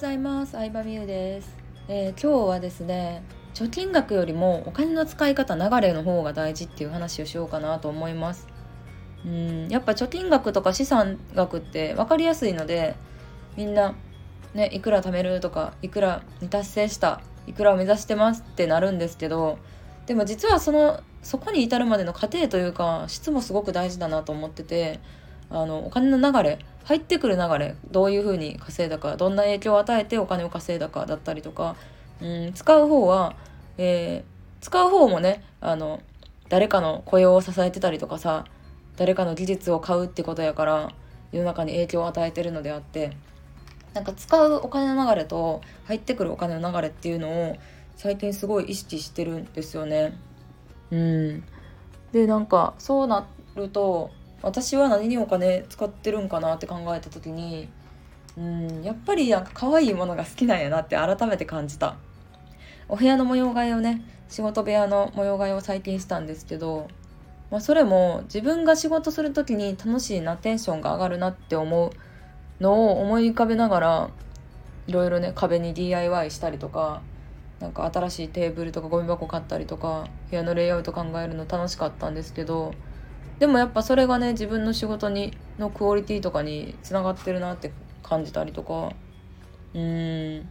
ざいます。相葉美優です、えー、今日はですね貯金額よりもお金の使い方流れの方が大事っていう話をしようかなと思います。うんやっぱ貯金額とか資産額って分かりやすいのでみんなねいくら貯めるとかいくらに達成したいくらを目指してますってなるんですけどでも実はそのそこに至るまでの過程というか質もすごく大事だなと思っててあのお金の流れ入ってくる流れどういうふうに稼いだかどんな影響を与えてお金を稼いだかだったりとか、うん、使う方は、えー、使う方もねあの誰かの雇用を支えてたりとかさ誰かの技術を買うってことやから世の中に影響を与えてるのであってなんか使うお金の流れと入ってくるお金の流れっていうのを最近すごい意識してるんですよね。うん、でなんかそうなると私は何にお金使ってるんかなって考えた時にうんやっぱりなんか可愛いものが好きなんやなって改めて感じた。お部屋の模様替えをね仕事部屋の模様替えを最近したんですけど、まあ、それも自分が仕事する時に楽しいなテンションが上がるなって思うのを思い浮かべながらいろいろね壁に DIY したりとかなんか新しいテーブルとかゴミ箱買ったりとか部屋のレイアウト考えるの楽しかったんですけどでもやっぱそれがね自分の仕事にのクオリティとかにつながってるなって感じたりとか。うん。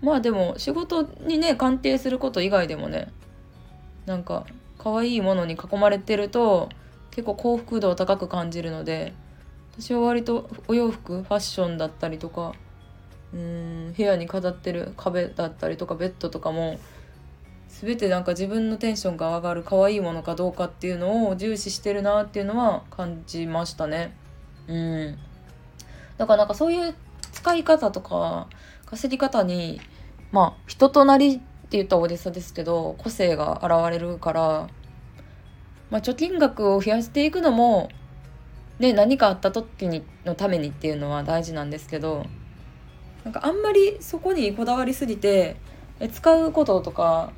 まあでも仕事にね鑑定すること以外でもねなんか可愛いものに囲まれてると結構幸福度を高く感じるので私は割とお洋服ファッションだったりとかうん部屋に飾ってる壁だったりとかベッドとかも全てなんか自分のテンションが上がる可愛いものかどうかっていうのを重視してるなっていうのは感じましたね。うん。だからなんかそういう使い方とか稼ぎ方にまあ人となりって言ったら大げさですけど個性が現れるから、まあ、貯金額を増やしていくのもね何かあった時にのためにっていうのは大事なんですけどなんかあんまりそこにこだわりすぎて使うこととか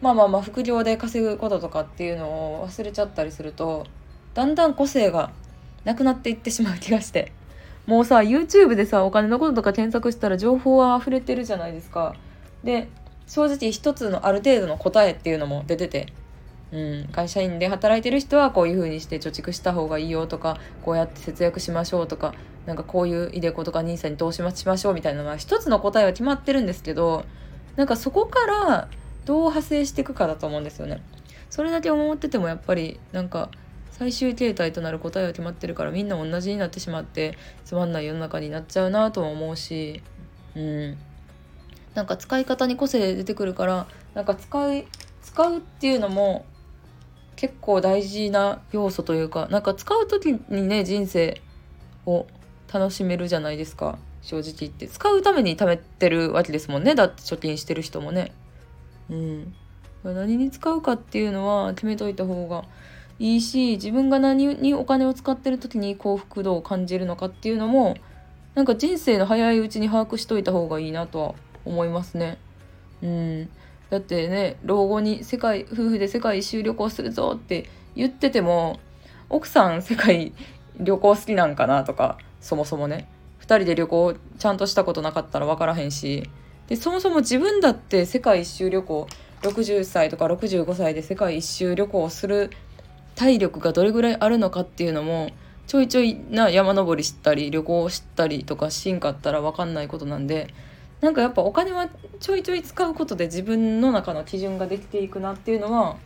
まあまあまあ副業で稼ぐこととかっていうのを忘れちゃったりするとだんだん個性がなくなっていってしまう気がして。もうさ YouTube でさお金のこととか検索したら情報は溢れてるじゃないですか。で正直一つのある程度の答えっていうのも出ててうん、会社員で働いてる人はこういう風にして貯蓄した方がいいよとかこうやって節約しましょうとかなんかこういうイデコとか NISA に投資しましょうみたいなのは一つの答えは決まってるんですけどなんかそこからどう派生していくかだと思うんですよね。それだけ思っててもやっぱりなんか最終形態となる答えは決まってるからみんな同じになってしまってつまんない世の中になっちゃうなとも思うしうん。なんか使い方に個性出てくるからなんか使い使うっていうのも結構大事な要素というかなんか使う時にね人生を楽しめるじゃないですか。正直言って。使うために貯めてるわけですもんね。だって貯金してる人もね。うん、何に使うかっていうのは決めといた方がいいし自分が何にお金を使ってる時に幸福度を感じるのかっていうのもなんか人生の早いうちに把握しといた方がいいなとは思いますね。うん、だってね老後に世界夫婦で世界一周旅行するぞって言ってても奥さん世界旅行好きなんかなとかそもそもね。2人で旅行ちゃんとしたことなかったら分からへんし。でそもそも自分だって世界一周旅行60歳とか65歳で世界一周旅行をする体力がどれぐらいあるのかっていうのもちょいちょいな山登りしたり旅行したりとかしんかったら分かんないことなんでなんかやっぱお金はちょいちょい使うことで自分の中の基準ができていくなっていうのは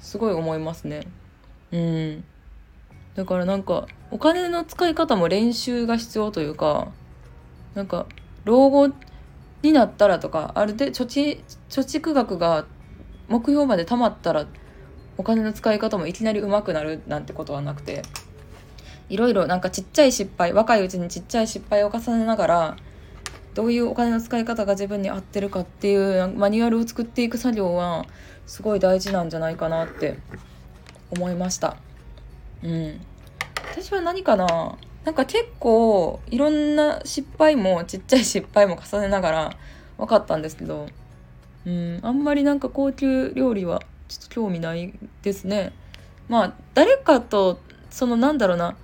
すごい思いますね。うん。だからなんかお金の使い方も練習が必要というかなんか老後になったらとかある程度貯蓄額が目標まで貯まったらお金の使い方もいきなり上手くなるなんてことはなくていろいろなんかちっちゃい失敗若いうちにちっちゃい失敗を重ねながらどういうお金の使い方が自分に合ってるかっていうマニュアルを作っていく作業はすごい大事なんじゃないかなって思いました。うん。私は何かななんか結構いろんな失敗もちっちゃい失敗も重ねながら分かったんですけどうんあんまりなんか高級料理はちょっと興味ないですね。まあ誰かとそのなんだろうな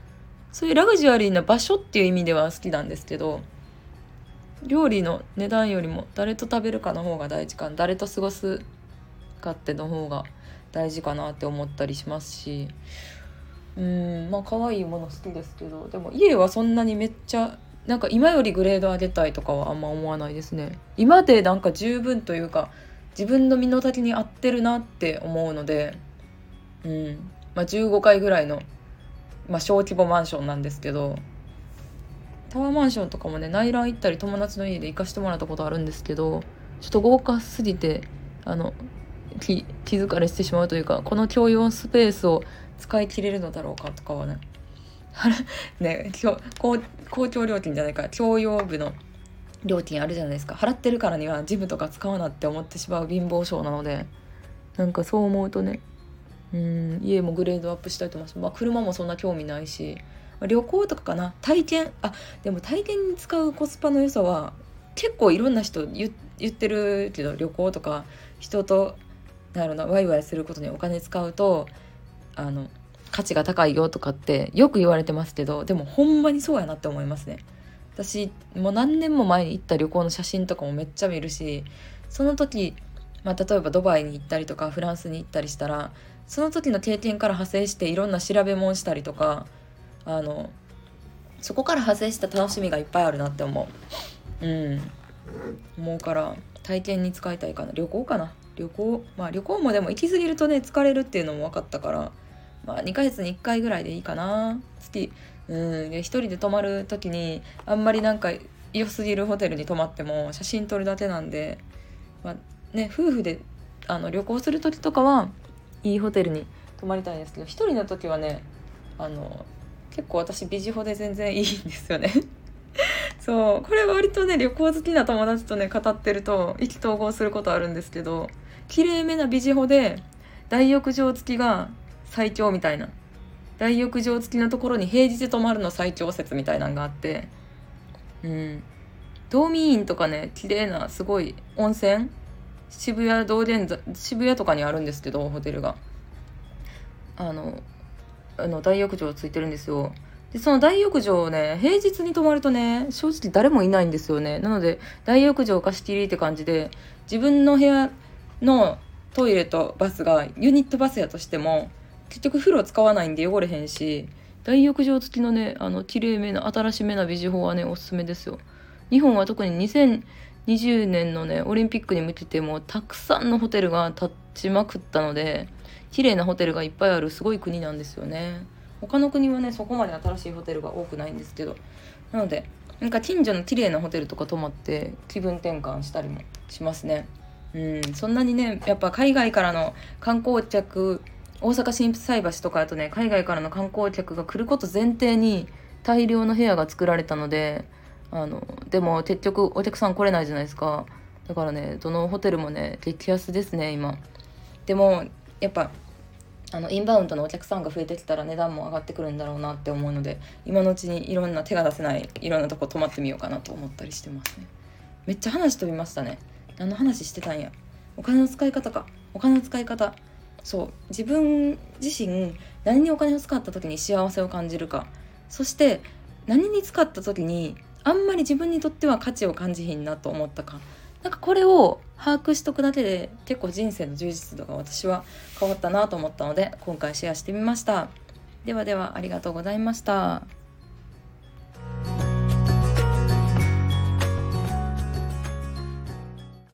そういうラグジュアリーな場所っていう意味では好きなんですけど料理の値段よりも誰と食べるかの方が大事か誰と過ごすかっての方が大事かなって思ったりしますしうんまあ可愛いもの好きですけどでも家はそんなにめっちゃなんか今よりグレード上げたいとかはあんま思わないですね。今でなんか十分というか自分の身の丈に合ってるなって思うのでうんまあ15階ぐらいの、まあ、小規模マンションなんですけどタワーマンションとかもね内覧行ったり友達の家で行かしてもらったことあるんですけどちょっと豪華すぎてあの気気疲れしてしまうというかこの共用スペースを使い切れるのだろうかとかはね。ね公公共料金じゃないか。共用部の料金あるじゃないですか。払ってるからにはジムとか使うなって思ってしまう貧乏症なので。なんかそう思うとねうん家もグレードアップしたいと思います、まあ、車もそんな興味ないし。ま旅行とかかな。体験あでも体験に使うコスパの良さは結構いろんな人言ってるけど旅行とか人となるなワイワイすることにお金使うとあの価値が高いよとかってよく言われてますけどでもほんまにそうやなって思いますね。私もう何年も前に行った旅行の写真とかもめっちゃ見るしその時、まあ、例えばドバイに行ったりとかフランスに行ったりしたらその時の経験から派生していろんな調べ物したりとかあのそこから派生した楽しみがいっぱいあるなって思う。うん。思うから体験に使いたいかな。旅行かな。旅行まあ旅行もでも行き過ぎるとね疲れるっていうのも分かったからまあ2ヶ月に1回ぐらいでいいかな。月うんで1人で泊まる時にあんまりなんか良すぎるホテルに泊まっても写真撮るだけなんで、まあ、ね夫婦であの旅行する時とかはいいホテルに泊まりたいんですけど1人の時はねあの結構私ビジホで全然いいんですよね。そう。これ割とね旅行好きな友達とね語ってると意気投合することあるんですけど綺麗めなビジホで大浴場付きが最強みたいな。大浴場付きのところに平日泊まるの最強説みたいなのがあって。うん。道民院とかね綺麗なすごい温泉。渋谷道玄渋谷とかにあるんですけどホテルが。あのあの大浴場ついてるんですよ。でその大浴場をね平日に泊まるとね正直誰もいないんですよね。なので大浴場貸し切りって感じで自分の部屋のトイレとバスがユニットバスやとしても結局風呂使わないんで汚れへんし大浴場付きのねあの綺麗めな新しめな美女法はねおすすめですよ。日本は特に2020年のねオリンピックに向けてもたくさんのホテルが建ちまくったので綺麗なホテルがいっぱいあるすごい国なんですよね。他の国はねそこまで新しいホテルが多くないんですけど。なのでなんか近所の綺麗なホテルとか泊まって気分転換したりもしますね。うんそんなにねやっぱ海外からの観光客大阪心斎橋とかだとね海外からの観光客が来ること前提に大量の部屋が作られたのであのでも結局お客さん来れないじゃないですか。だからねどのホテルもね激安ですね今。でもやっぱあのインバウンドのお客さんが増えてきたら値段も上がってくるんだろうなって思うので今のうちにいろんな手が出せないいろんなとこ泊まってみようかなと思ったりしてますね。めっちゃ話飛びましたね。何の話してたんや。お金の使い方か。お金の使い方。そう。自分自身何にお金を使った時に幸せを感じるか。そして何に使った時にあんまり自分にとっては価値を感じひんなと思ったか。なんかこれを把握しとくだけで結構人生の充実度が私は変わったなと思ったので今回シェアしてみました。ではではありがとうございました。